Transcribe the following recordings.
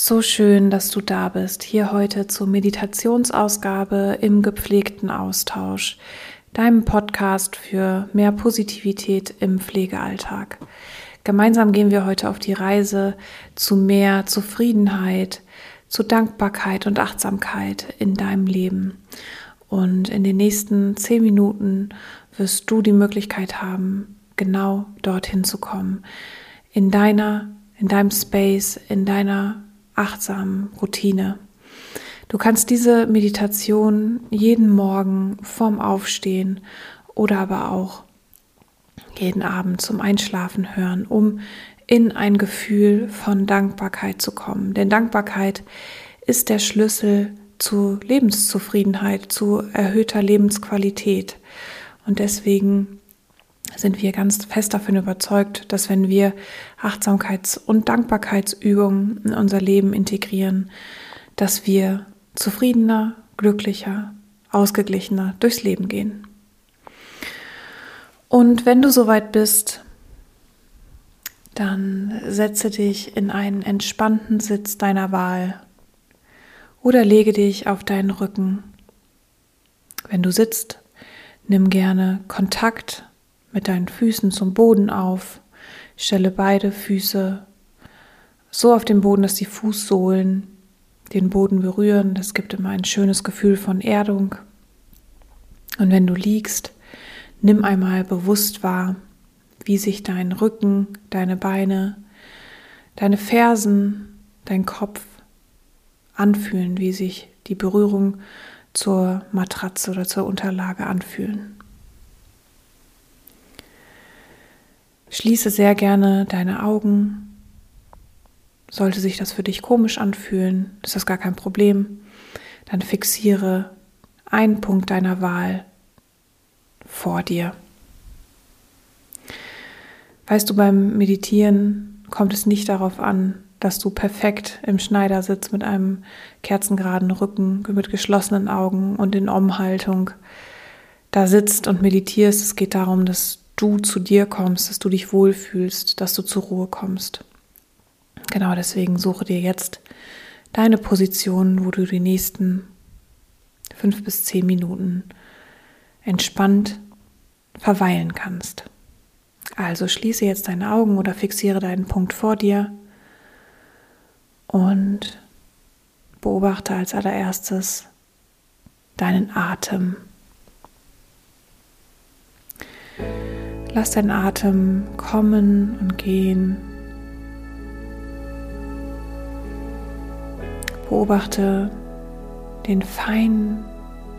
So schön, dass du da bist, hier heute zur Meditationsausgabe im gepflegten Austausch, deinem Podcast für mehr Positivität im Pflegealltag. Gemeinsam gehen wir heute auf die Reise zu mehr Zufriedenheit, zu Dankbarkeit und Achtsamkeit in deinem Leben. Und in den nächsten zehn Minuten wirst du die Möglichkeit haben, genau dorthin zu kommen. In deiner, in deinem Space, in deiner achtsamen Routine. Du kannst diese Meditation jeden Morgen vorm Aufstehen oder aber auch jeden Abend zum Einschlafen hören, um in ein Gefühl von Dankbarkeit zu kommen. Denn Dankbarkeit ist der Schlüssel zu Lebenszufriedenheit, zu erhöhter Lebensqualität. Und deswegen sind wir ganz fest davon überzeugt, dass wenn wir Achtsamkeits- und Dankbarkeitsübungen in unser Leben integrieren, dass wir zufriedener, glücklicher, ausgeglichener durchs Leben gehen. Und wenn du soweit bist, dann setze dich in einen entspannten Sitz deiner Wahl oder lege dich auf deinen Rücken. Wenn du sitzt, nimm gerne Kontakt mit deinen Füßen zum Boden auf. Stelle beide Füße so auf den Boden, dass die Fußsohlen den Boden berühren. Das gibt immer ein schönes Gefühl von Erdung. Und wenn du liegst, nimm einmal bewusst wahr, wie sich dein Rücken, deine Beine, deine Fersen, dein Kopf anfühlen, wie sich die Berührung zur Matratze oder zur Unterlage anfühlen. Schließe sehr gerne deine Augen. Sollte sich das für dich komisch anfühlen, ist das gar kein Problem. Dann fixiere einen Punkt deiner Wahl vor dir. Weißt du, beim Meditieren kommt es nicht darauf an, dass du perfekt im Schneidersitz mit einem kerzengeraden Rücken, mit geschlossenen Augen und in Umhaltung da sitzt und meditierst. Es geht darum, dass du zu dir kommst, dass du dich wohlfühlst, dass du zur Ruhe kommst. Genau deswegen suche dir jetzt deine Position, wo du die nächsten fünf bis zehn Minuten entspannt verweilen kannst. Also schließe jetzt deine Augen oder fixiere deinen Punkt vor dir und beobachte als allererstes deinen Atem. Lass deinen Atem kommen und gehen. Beobachte den feinen,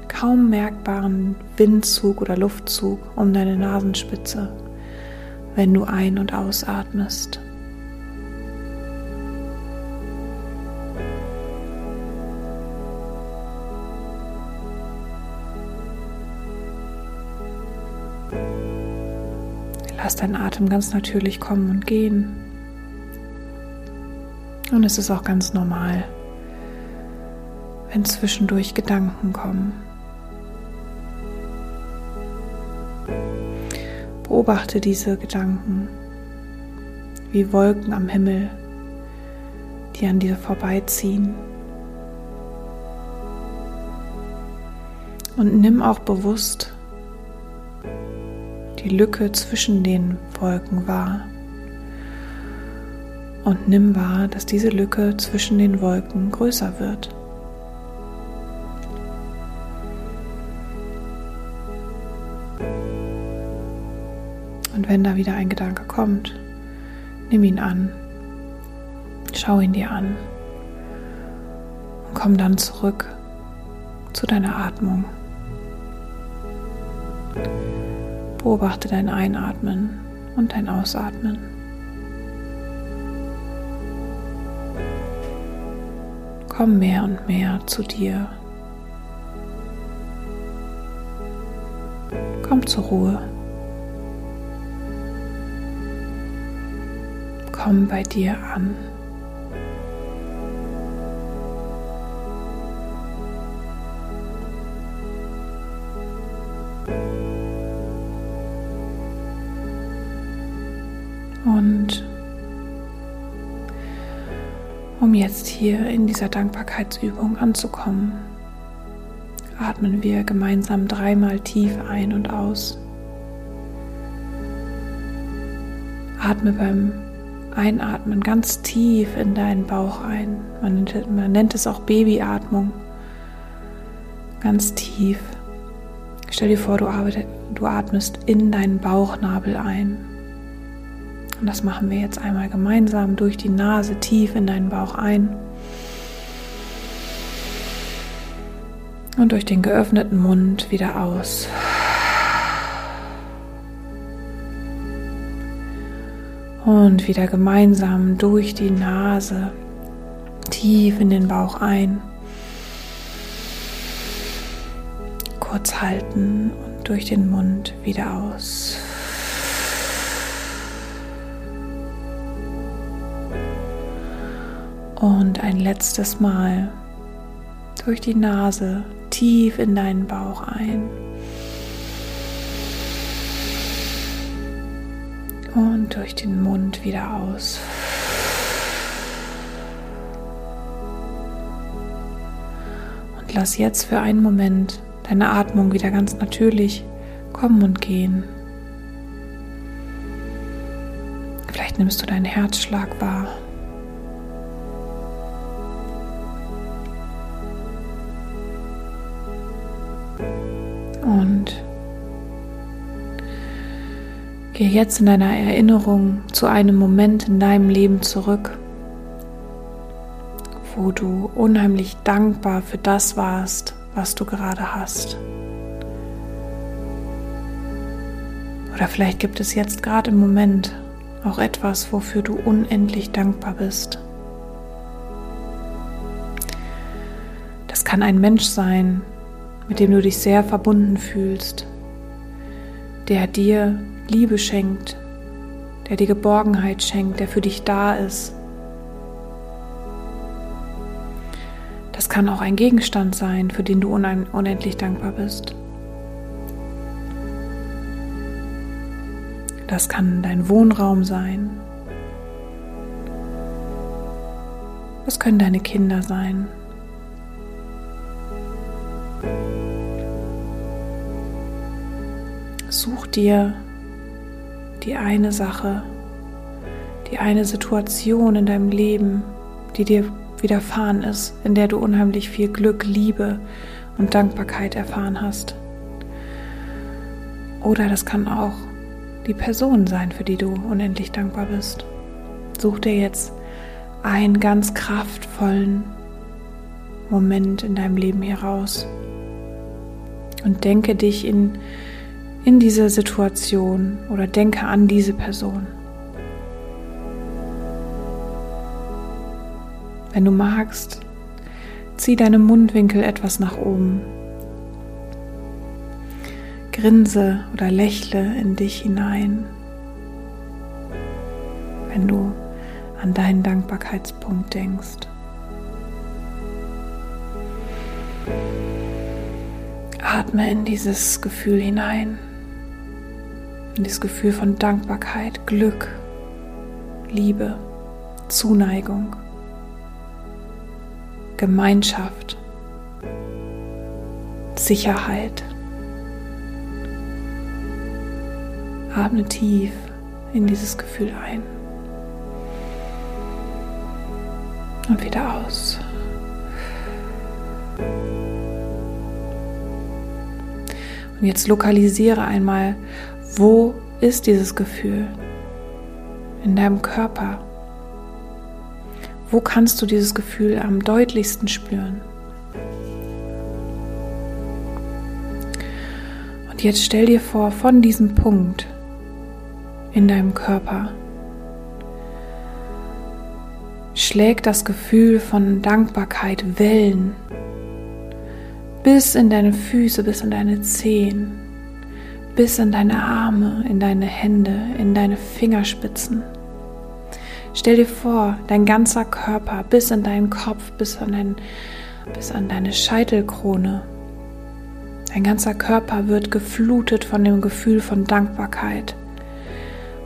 kaum merkbaren Windzug oder Luftzug um deine Nasenspitze, wenn du ein- und ausatmest. Lass deinen Atem ganz natürlich kommen und gehen. Und es ist auch ganz normal, wenn zwischendurch Gedanken kommen. Beobachte diese Gedanken wie Wolken am Himmel, die an dir vorbeiziehen. Und nimm auch bewusst die Lücke zwischen den Wolken wahr. Und nimm wahr, dass diese Lücke zwischen den Wolken größer wird. Und wenn da wieder ein Gedanke kommt, nimm ihn an, schau ihn dir an und komm dann zurück zu deiner Atmung. Beobachte dein Einatmen und dein Ausatmen. Komm mehr und mehr zu dir. Komm zur Ruhe. Komm bei dir an. Um jetzt hier in dieser Dankbarkeitsübung anzukommen, atmen wir gemeinsam dreimal tief ein und aus. Atme beim Einatmen ganz tief in deinen Bauch ein. Man nennt, man nennt es auch Babyatmung. Ganz tief. Stell dir vor, du, du atmest in deinen Bauchnabel ein. Und das machen wir jetzt einmal gemeinsam durch die Nase tief in deinen Bauch ein. Und durch den geöffneten Mund wieder aus. Und wieder gemeinsam durch die Nase tief in den Bauch ein. Kurz halten und durch den Mund wieder aus. Und ein letztes Mal durch die Nase tief in deinen Bauch ein. Und durch den Mund wieder aus. Und lass jetzt für einen Moment deine Atmung wieder ganz natürlich kommen und gehen. Vielleicht nimmst du deinen Herzschlag wahr. Und Geh jetzt in deiner Erinnerung zu einem Moment in deinem Leben zurück, wo du unheimlich dankbar für das warst, was du gerade hast. Oder vielleicht gibt es jetzt gerade im Moment auch etwas, wofür du unendlich dankbar bist. Das kann ein Mensch sein, mit dem du dich sehr verbunden fühlst, der dir Liebe schenkt, der dir Geborgenheit schenkt, der für dich da ist. Das kann auch ein Gegenstand sein, für den du unendlich dankbar bist. Das kann dein Wohnraum sein. Das können deine Kinder sein. Dir die eine Sache, die eine Situation in deinem Leben, die dir widerfahren ist, in der du unheimlich viel Glück, Liebe und Dankbarkeit erfahren hast. Oder das kann auch die Person sein, für die du unendlich dankbar bist. Such dir jetzt einen ganz kraftvollen Moment in deinem Leben heraus und denke dich in in diese Situation oder denke an diese Person. Wenn du magst, zieh deine Mundwinkel etwas nach oben. Grinse oder lächle in dich hinein, wenn du an deinen Dankbarkeitspunkt denkst. Atme in dieses Gefühl hinein in das Gefühl von Dankbarkeit, Glück, Liebe, Zuneigung, Gemeinschaft, Sicherheit. Atme tief in dieses Gefühl ein und wieder aus. Und jetzt lokalisiere einmal, wo ist dieses Gefühl? In deinem Körper. Wo kannst du dieses Gefühl am deutlichsten spüren? Und jetzt stell dir vor, von diesem Punkt in deinem Körper schlägt das Gefühl von Dankbarkeit Wellen bis in deine Füße, bis in deine Zehen bis in deine Arme, in deine Hände, in deine Fingerspitzen. Stell dir vor, dein ganzer Körper bis in deinen Kopf, bis an, dein, bis an deine Scheitelkrone. Dein ganzer Körper wird geflutet von dem Gefühl von Dankbarkeit,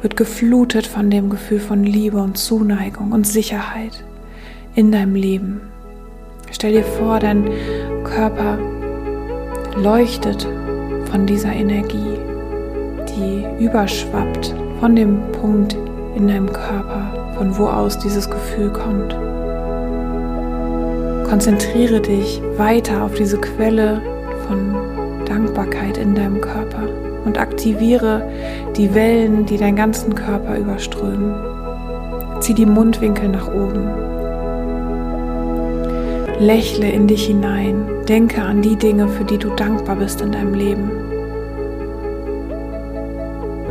wird geflutet von dem Gefühl von Liebe und Zuneigung und Sicherheit. in deinem Leben. Stell dir vor, dein Körper leuchtet von dieser Energie, die überschwappt von dem Punkt in deinem Körper, von wo aus dieses Gefühl kommt. Konzentriere dich weiter auf diese Quelle von Dankbarkeit in deinem Körper und aktiviere die Wellen, die deinen ganzen Körper überströmen. Zieh die Mundwinkel nach oben. Lächle in dich hinein. Denke an die Dinge, für die du dankbar bist in deinem Leben.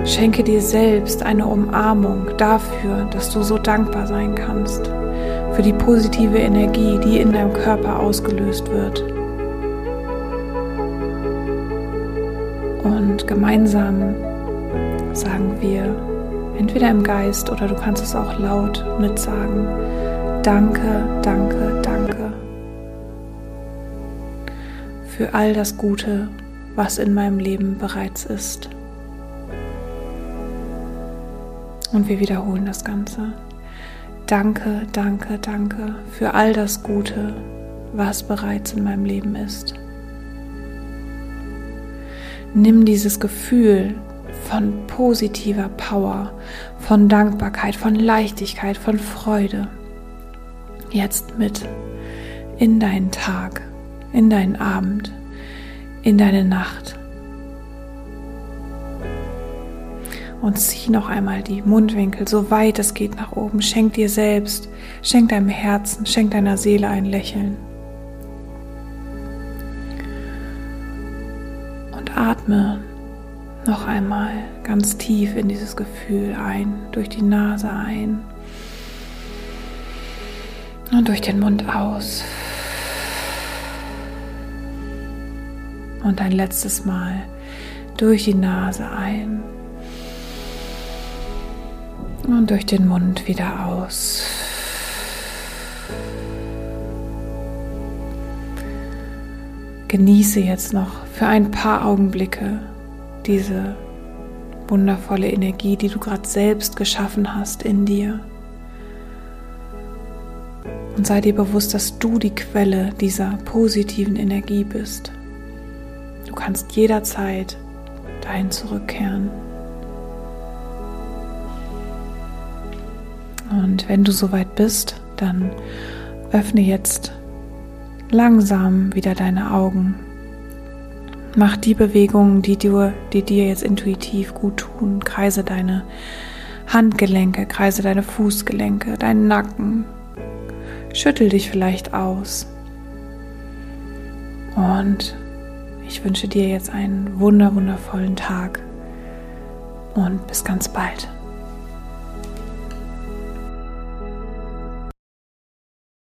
Schenke dir selbst eine Umarmung dafür, dass du so dankbar sein kannst, für die positive Energie, die in deinem Körper ausgelöst wird. Und gemeinsam sagen wir, entweder im Geist oder du kannst es auch laut mitsagen, danke, danke, danke für all das Gute, was in meinem Leben bereits ist. Und wir wiederholen das Ganze. Danke, danke, danke für all das Gute, was bereits in meinem Leben ist. Nimm dieses Gefühl von positiver Power, von Dankbarkeit, von Leichtigkeit, von Freude jetzt mit in deinen Tag, in deinen Abend, in deine Nacht. Und zieh noch einmal die Mundwinkel so weit es geht nach oben. Schenk dir selbst, schenk deinem Herzen, schenk deiner Seele ein Lächeln. atme noch einmal ganz tief in dieses Gefühl ein, durch die Nase ein und durch den Mund aus. Und ein letztes Mal durch die Nase ein und durch den Mund wieder aus. Genieße jetzt noch für ein paar Augenblicke diese wundervolle Energie, die du gerade selbst geschaffen hast in dir. Und sei dir bewusst, dass du die Quelle dieser positiven Energie bist. Du kannst jederzeit dahin zurückkehren. Und wenn du soweit bist, dann öffne jetzt langsam wieder deine Augen. Mach die Bewegungen, die, du, die dir jetzt intuitiv gut tun. Kreise deine Handgelenke, kreise deine Fußgelenke, deinen Nacken. Schüttel dich vielleicht aus. Und ich wünsche dir jetzt einen wunder wundervollen Tag und bis ganz bald.